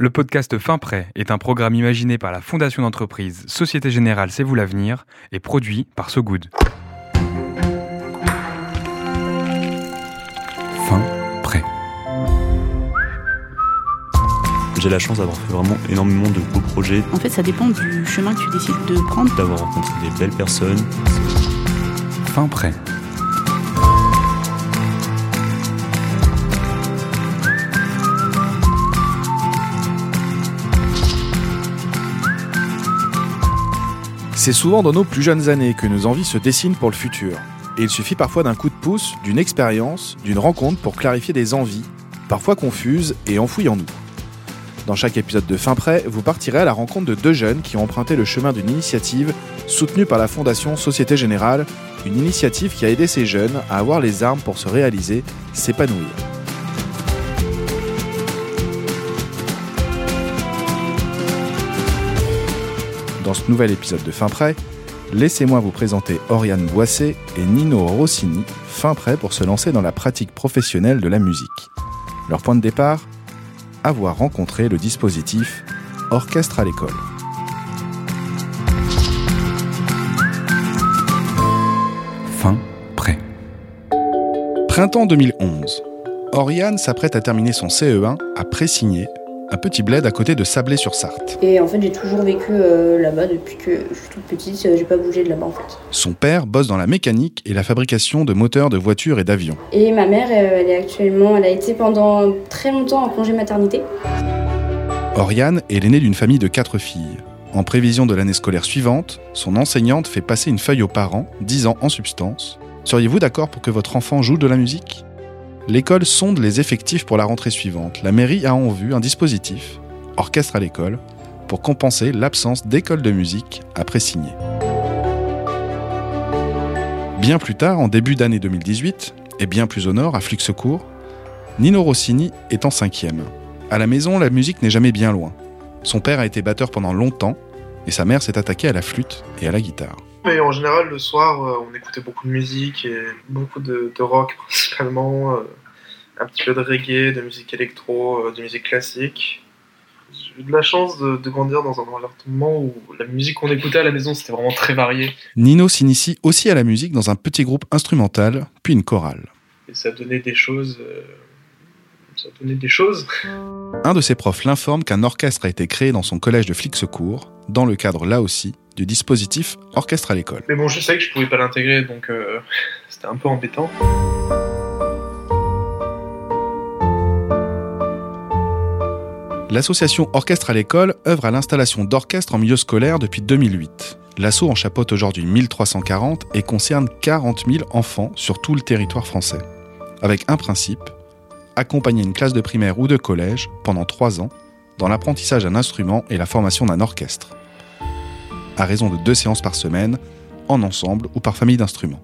Le podcast Fin Prêt est un programme imaginé par la fondation d'entreprise Société Générale C'est vous l'avenir et produit par So Good. Fin Prêt. J'ai la chance d'avoir fait vraiment énormément de beaux projets, En fait, ça dépend du chemin que tu décides de prendre. d'avoir rencontré des belles personnes. Fin Prêt. C'est souvent dans nos plus jeunes années que nos envies se dessinent pour le futur. Et il suffit parfois d'un coup de pouce, d'une expérience, d'une rencontre pour clarifier des envies, parfois confuses et enfouies en nous. Dans chaque épisode de Fin Prêt, vous partirez à la rencontre de deux jeunes qui ont emprunté le chemin d'une initiative soutenue par la Fondation Société Générale, une initiative qui a aidé ces jeunes à avoir les armes pour se réaliser, s'épanouir. Dans ce nouvel épisode de Fin Prêt, laissez-moi vous présenter Oriane Boissé et Nino Rossini, fin prêt pour se lancer dans la pratique professionnelle de la musique. Leur point de départ Avoir rencontré le dispositif Orchestre à l'école. Fin Prêt. Printemps 2011. Oriane s'apprête à terminer son CE1 à Pressigné, un petit bled à côté de Sablé-sur-Sarthe. Et en fait, j'ai toujours vécu euh, là-bas depuis que je suis toute petite. euh, J'ai pas bougé de là-bas en fait. Son père bosse dans la mécanique et la fabrication de moteurs de voitures et d'avions. Et ma mère, euh, elle est actuellement, elle a été pendant très longtemps en congé maternité. Oriane est l'aînée d'une famille de quatre filles. En prévision de l'année scolaire suivante, son enseignante fait passer une feuille aux parents, 10 ans en substance. Seriez-vous d'accord pour que votre enfant joue de la musique? L'école sonde les effectifs pour la rentrée suivante. La mairie a en vue un dispositif, orchestre à l'école, pour compenser l'absence d'école de musique à Pressigné. Bien plus tard, en début d'année 2018, et bien plus au nord, à Flixecourt, Nino Rossini est en cinquième. À la maison, la musique n'est jamais bien loin. Son père a été batteur pendant longtemps et sa mère s'est attaquée à la flûte et à la guitare. Mais en général, le soir, euh, on écoutait beaucoup de musique et beaucoup de, de rock principalement, euh, un petit peu de reggae, de musique électro, euh, de musique classique. J'ai eu de la chance de, de grandir dans un environnement où la musique qu'on écoutait à la maison, c'était vraiment très varié. Nino s'initie aussi à la musique dans un petit groupe instrumental, puis une chorale. Et ça donnait des choses. euh, ça donnait des choses. Un de ses profs l'informe qu'un orchestre a été créé dans son collège de Flixecourt, dans le cadre là aussi du dispositif Orchestre à l'école. Mais bon, je savais que je pouvais pas l'intégrer, donc euh, c'était un peu embêtant. L'association Orchestre à l'école œuvre à l'installation d'orchestres en milieu scolaire depuis 2008. L'asso en chapeaute aujourd'hui 1340 et concerne 40 000 enfants sur tout le territoire français. Avec un principe, accompagner une classe de primaire ou de collège pendant trois ans dans l'apprentissage d'un instrument et la formation d'un orchestre. À raison de deux séances par semaine, en ensemble ou par famille d'instruments.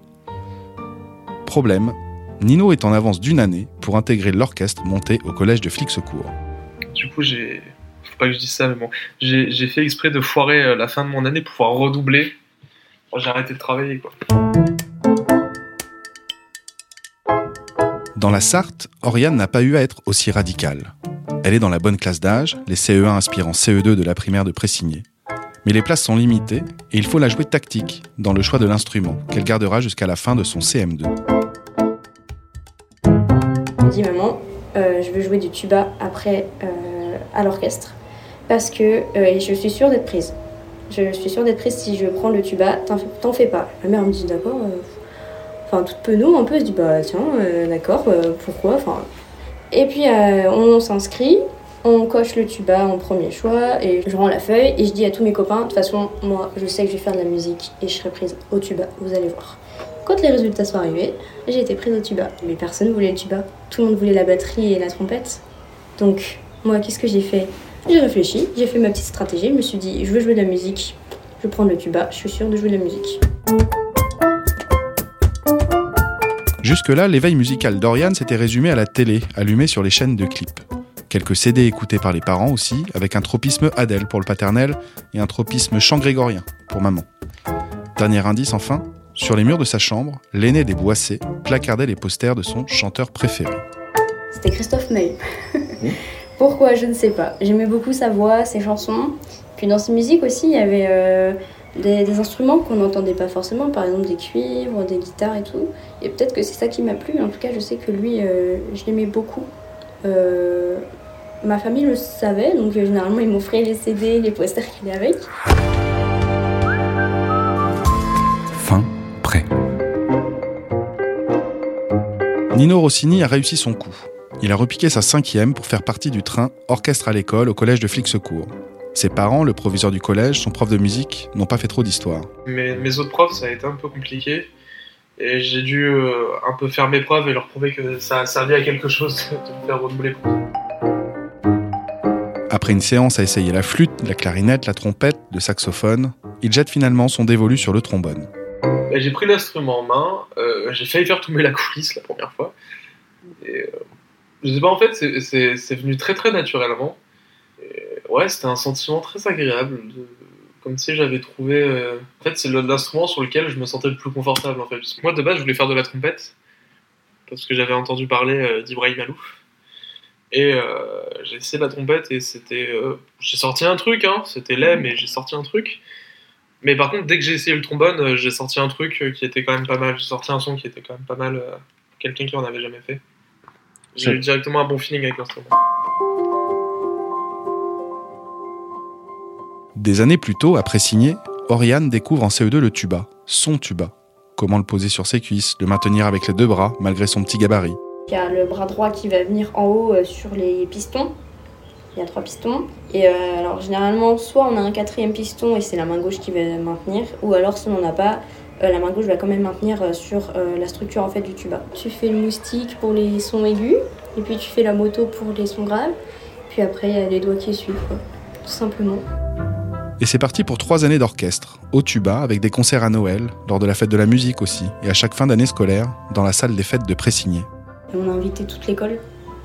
Problème, Nino est en avance d'une année pour intégrer l'orchestre monté au collège de Flixecourt. Du coup, j'ai. Faut pas que je dise ça, mais bon. J'ai fait exprès de foirer euh, la fin de mon année pour pouvoir redoubler. Bon, j'ai arrêté de travailler, quoi. Dans la Sarthe, Oriane n'a pas eu à être aussi radicale. Elle est dans la bonne classe d'âge, les CE1 inspirant CE2 de la primaire de Pressigné. Mais les places sont limitées et il faut la jouer tactique dans le choix de l'instrument qu'elle gardera jusqu'à la fin de son CM2. Je me dis maman, euh, je veux jouer du tuba après euh, à l'orchestre parce que euh, je suis sûre d'être prise. Je suis sûre d'être prise si je prends le tuba, t'en fais, pas. Ma mère me dit d'accord. Enfin, toute penaud un peu, elle se dit bah tiens, d'accord, pourquoi. Et puis on s'inscrit, on coche le tuba en premier choix et je rends la feuille et je dis à tous mes copains, de toute façon, moi je sais que je vais faire de la musique et je serai prise au tuba, vous allez voir. Quand les résultats sont arrivés, j'ai été prise au tuba. Mais personne voulait le tuba. Tout le monde voulait la batterie et la trompette. Donc, moi, qu'est-ce que j'ai fait? J'ai réfléchi, j'ai fait ma petite stratégie. Je me suis dit, je veux jouer de la musique. Je prendre le tuba, je suis sûre de jouer de la musique. Jusque-là, l'éveil musical d'Oriane s'était résumé à la télé, allumée sur les chaînes de clips. Quelques CD écoutés par les parents aussi, avec un tropisme Adèle pour le paternel et un tropisme chant grégorien pour maman. Dernier indice enfin, sur les murs de sa chambre, l'aîné des Boissés placardait les posters de son chanteur préféré. C'était Christophe Maé. Pourquoi Je ne sais pas. J'aimais beaucoup sa voix, ses chansons. Puis dans ses musiques aussi, il y avait euh, des, instruments qu'on n'entendait pas forcément, par exemple des cuivres, des guitares et tout. Et peut-être que c'est ça qui m'a plu, mais en tout cas, je sais que lui, euh, je l'aimais beaucoup. Euh, ma famille le savait, donc généralement, il m'offrait les CD, les posters qu'il avait avec. Fin prêt. Nino Rossini a réussi son coup. Il a repiqué sa cinquième pour faire partie du train Orchestre à l'école au collège de Flixecourt. Ses parents, le proviseur du collège, son prof de musique, n'ont pas fait trop d'histoire. Mais mes autres profs, ça a été un peu compliqué. Et j'ai dû euh, un peu faire mes preuves et leur prouver que ça a servi à quelque chose de me faire redoubler. Après une séance à essayer la flûte, la clarinette, la trompette, le saxophone, il jette finalement son dévolu sur le trombone. J'ai pris l'instrument en main, euh, j'ai failli faire tomber la coulisse la première fois. Et, euh, je sais pas, en fait, c'est venu très très naturellement ouais, c'était un sentiment très agréable. Comme si j'avais trouvé. Euh, en fait, c'est l'instrument sur lequel je me sentais le plus confortable. En fait. moi, de base, je voulais faire de la trompette. Parce que j'avais entendu parler euh, d'Ibrahim Alouf. Et euh, j'ai essayé la trompette et c'était. j'ai sorti un truc, hein. C'était laid, mais j'ai sorti un truc. Mais par contre, dès que j'ai essayé le trombone, j'ai sorti un truc qui était quand même pas mal. J'ai sorti un son qui était quand même pas mal. Quelqu'un qui en avait jamais fait. J'ai eu directement un bon feeling avec l'instrument. Des années plus tôt, après signer, Oriane découvre en CE2 le tuba, son tuba. Comment le poser sur ses cuisses, le maintenir avec les deux bras malgré son petit gabarit. Il y a le bras droit qui va venir en haut euh, sur les pistons. Il y a trois pistons. Et euh, alors généralement, soit on a un quatrième piston et c'est la main gauche qui va maintenir, ou alors si on n'en a pas, euh, la main gauche va quand même maintenir sur la structure en fait du tuba. Tu fais le moustique pour les sons aigus, et puis tu fais la moto pour les sons graves, puis après il y a les doigts qui suivent, tout simplement. Et c'est parti pour trois années d'orchestre, au tuba, avec des concerts à Noël, lors de la fête de la musique aussi, et à chaque fin d'année scolaire, dans la salle des fêtes de Pressigné. On a invité toute l'école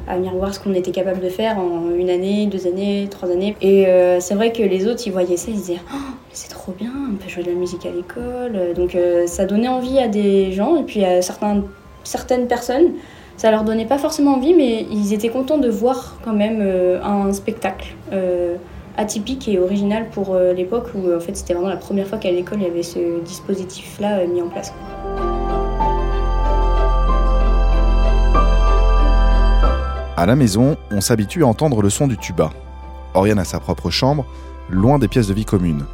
à venir voir ce qu'on était capable de faire en une année, deux années, trois années. Et euh, c'est vrai que les autres, ils voyaient ça, ils disaient oh, c'est trop bien, on peut jouer de la musique à l'école. Donc euh, ça donnait envie à des gens, et puis à certains, certaines personnes, ça leur donnait pas forcément envie, mais ils étaient contents de voir quand même euh, un spectacle atypique et original pour l'époque où en fait c'était vraiment la première fois qu'à l'école il y avait ce dispositif-là mis en place. À la maison, on s'habitue à entendre le son du tuba. Oriane a sa propre chambre, loin des pièces de vie communes.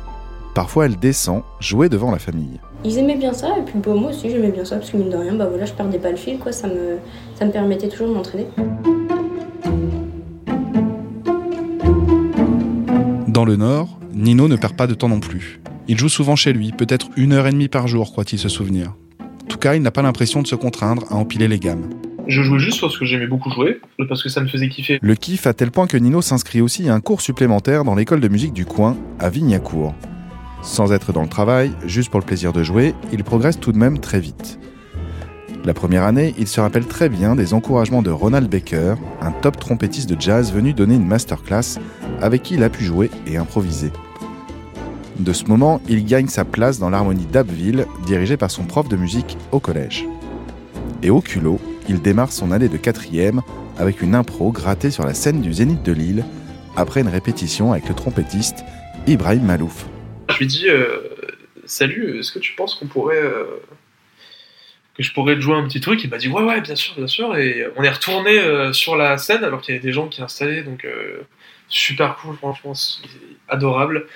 Parfois, elle descend, jouer devant la famille. Ils aimaient bien ça, et puis moi aussi j'aimais bien ça, parce que mine de rien, bah voilà, je perdais pas le fil, quoi, ça me, ça me permettait toujours de m'entraîner. Dans le Nord, Nino ne perd pas de temps non plus. Il joue souvent chez lui, peut-être une heure et demie par jour, croit-il se souvenir. En tout cas, il n'a pas l'impression de se contraindre à empiler les gammes. Je jouais juste parce que j'aimais beaucoup jouer, parce que ça me faisait kiffer. Le kiff à tel point que Nino s'inscrit aussi à un cours supplémentaire dans l'école de musique du coin, à Vignacourt. Sans être dans le travail, juste pour le plaisir de jouer, il progresse tout de même très vite. La première année, il se rappelle très bien des encouragements de Ronald Baker, un top trompettiste de jazz venu donner une masterclass avec qui il a pu jouer et improviser. De ce moment, il gagne sa place dans l'harmonie d'Abbeville, dirigée par son prof de musique au collège. Et au culot, il démarre son année de quatrième avec une impro grattée sur la scène du Zénith de Lille, après une répétition avec le trompettiste Ibrahim Malouf. Je lui dis euh, Salut, est-ce que tu penses qu'on pourrait euh, que je pourrais te jouer un petit truc? Il m'a dit ouais ouais bien sûr bien sûr et on est retourné euh, sur la scène alors qu'il y avait des gens qui installaient donc super cool franchement adorable.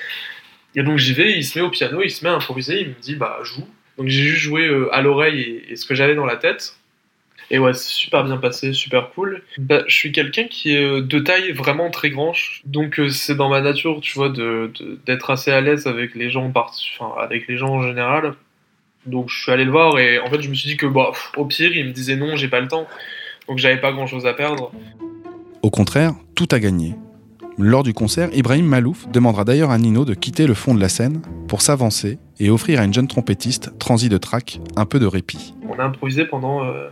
Et donc j'y vais, il se met au piano, il se met à improviser, il me dit bah joue. Donc j'ai juste joué à l'oreille et, ce que j'avais dans la tête. Et ouais, c'est super bien passé, super cool. Bah, je suis quelqu'un qui est de taille vraiment très grand, donc c'est dans ma nature, tu vois, d'être de, assez à l'aise avec les gens, enfin, avec les gens en général. Donc je suis allé le voir et en fait je me suis dit que bah, au pire il me disait non, j'ai pas le temps. Donc j'avais pas grand chose à perdre. Au contraire, tout a gagné. Lors du concert, Ibrahim Malouf demandera d'ailleurs à Nino de quitter le fond de la scène pour s'avancer et offrir à une jeune trompettiste, transi de track, un peu de répit. On a improvisé pendant euh,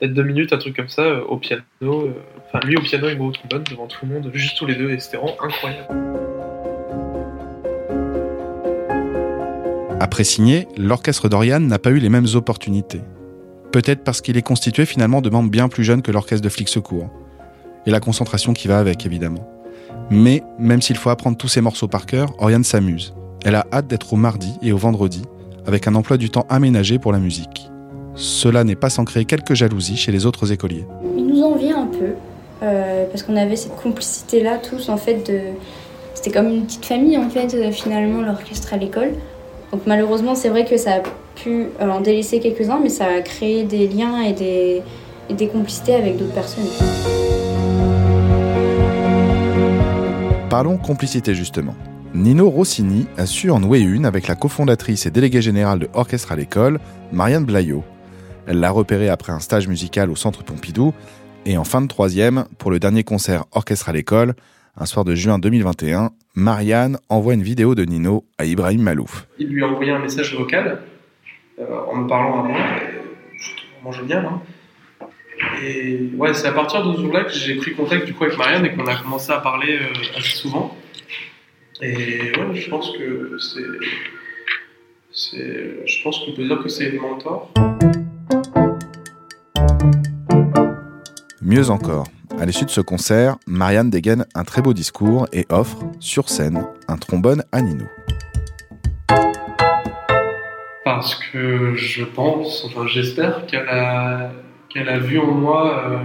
peut-être deux minutes, un truc comme ça, euh, au piano. Euh, enfin, lui au piano et moi au trombone devant tout le monde, juste tous les deux, et c'était vraiment incroyable. Après signer, l'orchestre d'Oriane n'a pas eu les mêmes opportunités. Peut-être parce qu'il est constitué finalement de membres bien plus jeunes que l'orchestre de Flixecourt. et la concentration qui va avec, évidemment. Mais, même s'il faut apprendre tous ces morceaux par cœur, Oriane s'amuse. Elle a hâte d'être au mardi et au vendredi, avec un emploi du temps aménagé pour la musique. Cela n'est pas sans créer quelques jalousies chez les autres écoliers. Il nous envie un peu, euh, parce qu'on avait cette complicité-là tous, en fait, de... c'était comme une petite famille, en fait, euh, finalement, l'orchestre à l'école. Donc malheureusement, c'est vrai que ça a pu euh, en délaisser quelques-uns, mais ça a créé des liens et des, et des complicités avec d'autres personnes. Parlons complicité justement. Nino Rossini a su en nouer une avec la cofondatrice et déléguée générale de Orchestre à l'école, Marianne Blaillot. Elle l'a repérée après un stage musical au Centre Pompidou et en fin de troisième, pour le dernier concert Orchestre à l'école, un soir de juin 2021, Marianne envoie une vidéo de Nino à Ibrahim Malouf. Il lui a envoyé un message vocal euh, en me parlant à moi. Je trouve vraiment génial. hein. Et ouais, c'est à partir de ce jour-là que j'ai pris contact du coup avec Marianne et qu'on a commencé à parler euh, assez souvent. Et ouais, je pense que c'est. c'est je pense qu'on peut dire que c'est une mentor. Mieux encore, à l'issue de ce concert, Marianne dégaine un très beau discours et offre, sur scène, un trombone à Nino. Parce que je pense, enfin j'espère qu'elle a, qu'elle a vu en moi euh,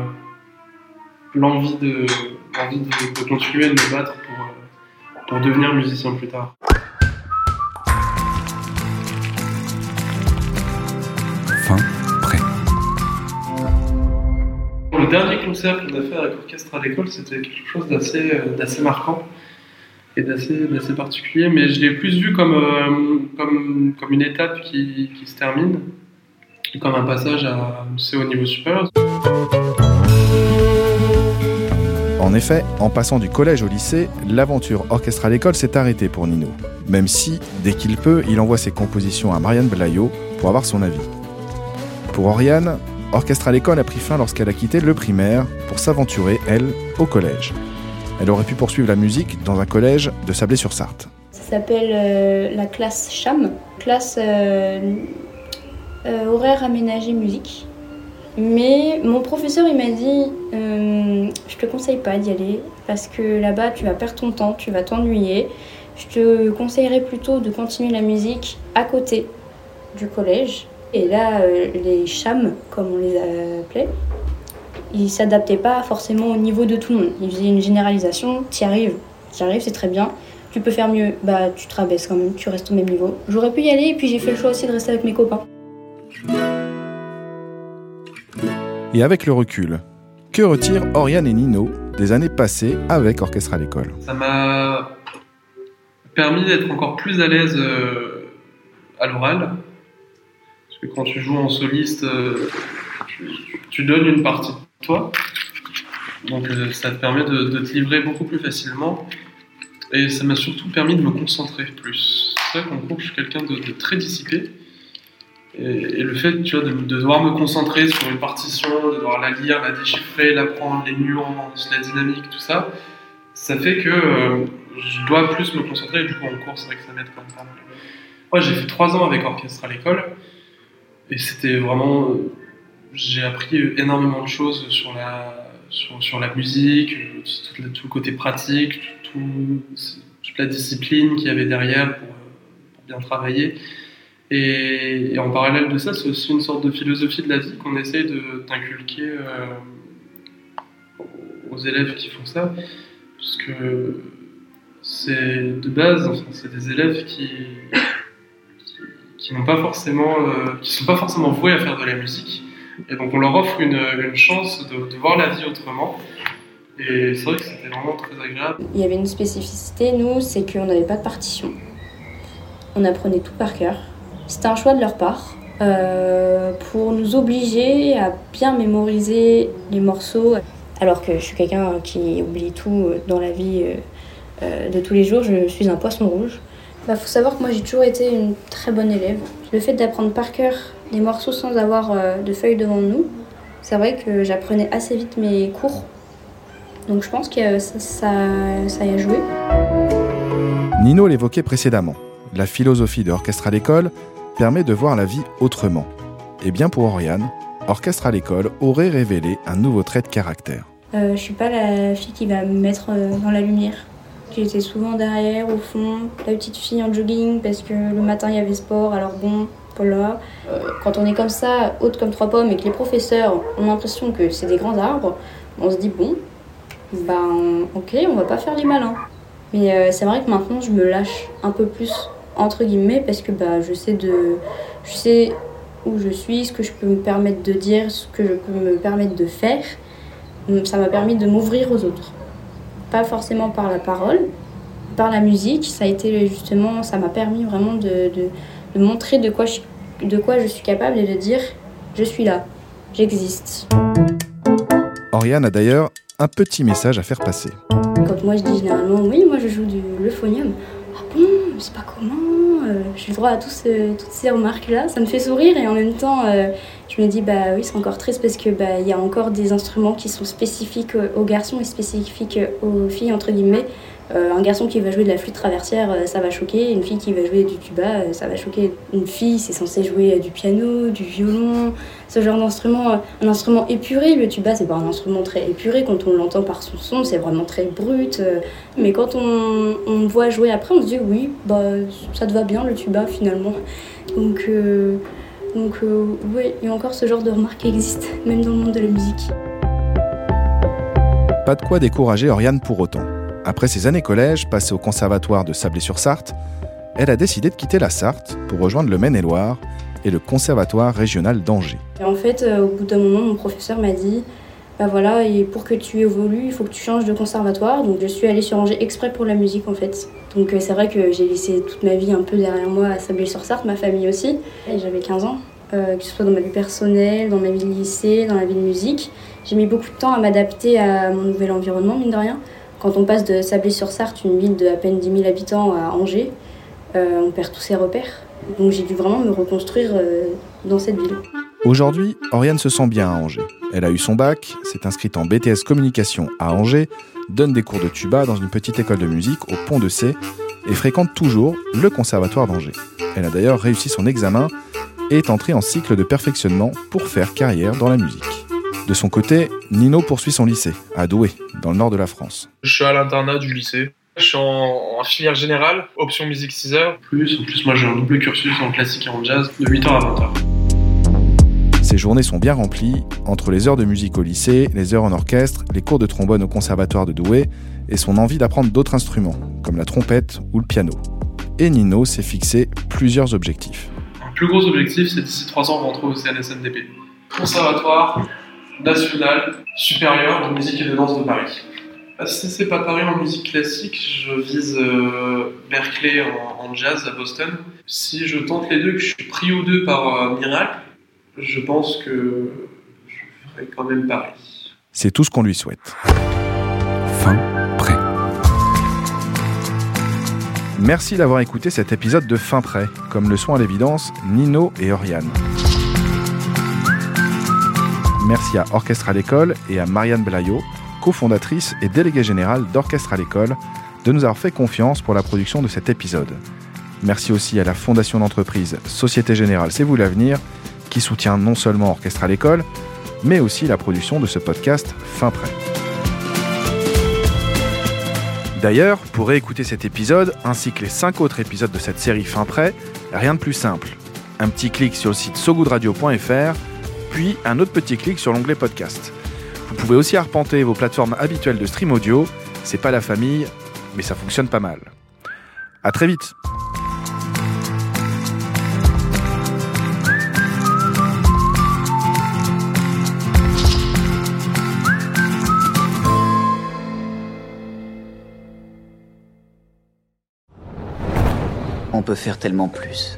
l'envie de, l'envie de, de continuer de me battre pour, euh, pour devenir musicien plus tard. Fin, Le dernier concert qu'on a fait avec l'orchestre à l'école, c'était quelque chose d'assez, euh, marquant et d'assez, particulier, mais je l'ai plus vu comme, euh, une étape qui, se termine, comme un passage à, c'est au niveau supérieur. En effet, en passant du collège au lycée, l'aventure orchestre à l'école s'est arrêtée pour Nino. Même si, dès qu'il peut, il envoie ses compositions à Marianne Blaillot pour avoir son avis. Pour Oriane, orchestre à l'école a pris fin lorsqu'elle a quitté le primaire pour s'aventurer, elle, au collège. Elle aurait pu poursuivre la musique dans un collège de Sablé-sur-Sarthe. Ça s'appelle euh, la classe CHAM, classe euh, euh, horaire aménagé musique. Mais mon professeur il m'a dit je te conseille pas d'y aller parce que là-bas tu vas perdre ton temps, tu vas t'ennuyer. Je te conseillerais plutôt de continuer la musique à côté du collège. Et là, euh, les CHAM, comme on les appelait, ils s'adaptaient pas forcément au niveau de tout le monde. Ils faisaient une généralisation, t'y arrives, t'y arrives, c'est très bien. Tu peux faire mieux, bah tu te rabaisses quand même, tu restes au même niveau. J'aurais pu y aller et puis j'ai fait le choix aussi de rester avec mes copains. Et avec le recul, que retirent Oriane et Nino des années passées avec Orchestre à l'école? Ça m'a permis d'être encore plus à l'aise euh, à l'oral. Parce que quand tu joues en soliste, euh, tu, donnes une partie de toi. Donc euh, ça te permet de, te livrer beaucoup plus facilement. Et ça m'a surtout permis de me concentrer plus. C'est vrai qu'en cours, je suis quelqu'un de, très dissipé. Et, le fait de, de devoir me concentrer sur une partition, de devoir la lire, la déchiffrer, l'apprendre, les nuances, la dynamique, tout ça, ça fait que euh, je dois plus me concentrer. Et du coup, en cours, c'est vrai que ça m'aide quand. Moi, j'ai fait trois ans avec orchestre à l'école. Et c'était vraiment. euh, J'ai appris énormément de choses sur la, sur, la musique, euh, tout le, côté pratique, tout, tout- toute la discipline qu'il y avait derrière pour, euh, bien travailler. Et, en parallèle de ça, c'est aussi une sorte de philosophie de la vie qu'on essaye d'inculquer aux élèves qui font ça, parce que c'est de base, c'est des élèves qui qui, n'ont pas forcément, euh, qui sont pas forcément voués à faire de la musique, et donc on leur offre une, chance de, voir la vie autrement. Et c'est vrai que c'était vraiment très agréable. Il y avait une spécificité, nous, c'est qu'on n'avait pas de partition. On apprenait tout par cœur. C'était un choix de leur part euh, pour nous obliger à bien mémoriser les morceaux. Alors que je suis quelqu'un qui oublie tout dans la vie euh, de tous les jours, je suis un poisson rouge. Il bah, faut savoir que moi j'ai toujours été une très bonne élève. Le fait d'apprendre par cœur des morceaux sans avoir euh, de feuilles devant nous, c'est vrai que j'apprenais assez vite mes cours. Donc je pense que ça, ça, ça y a joué. Nino l'évoquait précédemment. La philosophie de Orchestre à l'école permet de voir la vie autrement. Et bien pour Oriane, Orchestre à l'école aurait révélé un nouveau trait de caractère. Euh, je suis pas la fille qui va me mettre euh, dans la lumière. J'étais souvent derrière, au fond, la petite fille en jogging parce que le matin il y avait sport, alors bon, voilà. Euh, quand on est comme ça, haute comme trois pommes, et que les professeurs ont l'impression que c'est des grands arbres, on se dit bon, ben ok, on va pas faire les malins. Mais euh, c'est vrai que maintenant je me lâche un peu plus entre guillemets parce que bah, je sais de, je sais où je suis, ce que je peux me permettre de dire, ce que je peux me permettre de faire. Ça m'a permis de m'ouvrir aux autres. Pas forcément par la parole, par la musique. Ça a été justement, ça m'a permis vraiment de, de, de montrer de quoi, je, de quoi je suis capable et de dire je suis là, j'existe. Oriane a d'ailleurs un petit message à faire passer. Quand moi je dis généralement oui, moi je joue du l'euphonium. Je sais pas comment, euh, j'ai le droit à ce- toutes ces remarques-là. Ça me fait sourire et en même temps, euh, je me dis bah oui, c'est encore triste parce que bah y a encore des instruments qui sont spécifiques euh, aux garçons et spécifiques euh, aux filles entre guillemets. Euh, un garçon qui va jouer de la flûte traversière, euh, ça va choquer. Une fille qui va jouer du tuba, euh, ça va choquer. Une fille, c'est censé jouer du piano, du violon, ce genre d'instrument. Un instrument épuré. Le tuba, c'est pas un instrument très épuré. Quand on l'entend par son son, c'est vraiment très brut. mais quand on, voit jouer après, on se dit oui, bah, ça te va bien le tuba finalement. Donc, oui, il y a encore ce genre de remarques qui existent, même dans le monde de la musique. Pas de quoi décourager Oriane pour autant. Après ses années collège passées au conservatoire de Sablé-sur-Sarthe, elle a décidé de quitter la Sarthe pour rejoindre le Maine-et-Loire et le conservatoire régional d'Angers. En fait, euh, au bout d'un moment, mon professeur m'a dit bah voilà, et pour que tu évolues, il faut que tu changes de conservatoire. Donc je suis allée sur Angers exprès pour la musique en fait. Donc euh, c'est vrai que j'ai laissé toute ma vie un peu derrière moi à Sablé-sur-Sarthe, ma famille aussi. Et j'avais 15 ans, euh, que ce soit dans ma vie personnelle, dans ma vie de lycée, dans la vie de musique. J'ai mis beaucoup de temps à m'adapter à mon nouvel environnement, mine de rien. Quand on passe de Sablé-sur-Sarthe, une ville de à peine 10 000 habitants, à Angers, euh, on perd tous ses repères. Donc j'ai dû vraiment me reconstruire euh, dans cette ville. Aujourd'hui, Oriane se sent bien à Angers. Elle a eu son bac, s'est inscrite en BTS communication à Angers, donne des cours de tuba dans une petite école de musique au Pont de C et fréquente toujours le conservatoire d'Angers. Elle a d'ailleurs réussi son examen et est entrée en cycle de perfectionnement pour faire carrière dans la musique. De son côté, Nino poursuit son lycée, à Douai, dans le nord de la France. Je suis à l'internat du lycée. Je suis en, en filière générale, option musique 6 heures. Plus, en plus, moi j'ai un double cursus en classique et en jazz de 8h à 20h. Ses journées sont bien remplies, entre les heures de musique au lycée, les heures en orchestre, les cours de trombone au conservatoire de Douai et son envie d'apprendre d'autres instruments, comme la trompette ou le piano. Et Nino s'est fixé plusieurs objectifs. Un plus gros objectif, c'est d'ici 3 ans rentrer au CNSNDP. Conservatoire national supérieur de musique et de danse de Paris. Ah, Si c'est pas Paris en musique classique, je vise euh, Berkeley en, en jazz à Boston. Si je tente les deux, que je suis pris aux deux par euh, miracle, je pense que je ferai quand même Paris. C'est tout ce qu'on lui souhaite. Fin prêt. Merci d'avoir écouté cet épisode de Fin Prêt, comme le sont à l'évidence Nino et Oriane. Merci à Orchestre à l'école et à Marianne Blayot, cofondatrice et déléguée générale d'Orchestre à l'école, de nous avoir fait confiance pour la production de cet épisode. Merci aussi à la fondation d'entreprise Société Générale C'est vous l'avenir, qui soutient non seulement Orchestre à l'école, mais aussi la production de ce podcast Fin Prêt. D'ailleurs, pour réécouter cet épisode, ainsi que les 5 autres épisodes de cette série Fin Prêt, rien de plus simple. Un petit clic sur le site sogoodradio.fr, puis un autre petit clic sur l'onglet podcast. Vous pouvez aussi arpenter vos plateformes habituelles de stream audio, c'est pas la famille, mais ça fonctionne pas mal. À très vite On peut faire tellement plus.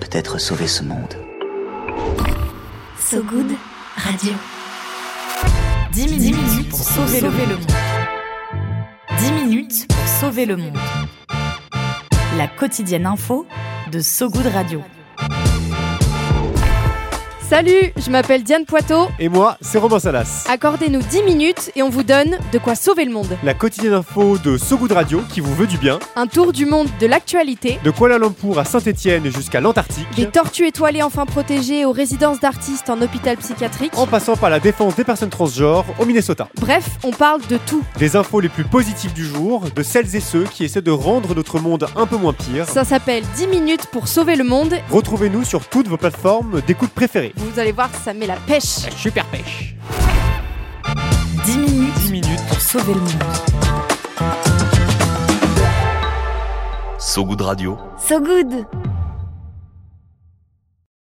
Peut-être sauver ce monde. So Good Radio. 10 minutes, pour sauver, le, monde. 10 minutes pour sauver le monde. La quotidienne info de So Good Radio. Salut, je m'appelle Diane Poitot. Et moi, c'est Romain Salas. Accordez-nous 10 minutes et on vous donne de quoi sauver le monde. La quotidienne info de So Good Radio qui vous veut du bien. Un tour du monde de l'actualité. De Kuala Lumpur à Saint-Etienne jusqu'à l'Antarctique. Des tortues étoilées enfin protégées aux résidences d'artistes en hôpital psychiatrique. En passant par la défense des personnes transgenres au Minnesota. Bref, on parle de tout. Des infos les plus positives du jour, de celles et ceux qui essaient de rendre notre monde un peu moins pire. Ça s'appelle 10 minutes pour sauver le monde. Retrouvez-nous sur toutes vos plateformes d'écoute préférées. Vous allez voir, ça met la pêche. La super pêche. 10 minutes, 10 minutes pour sauver le monde. So Good Radio. So good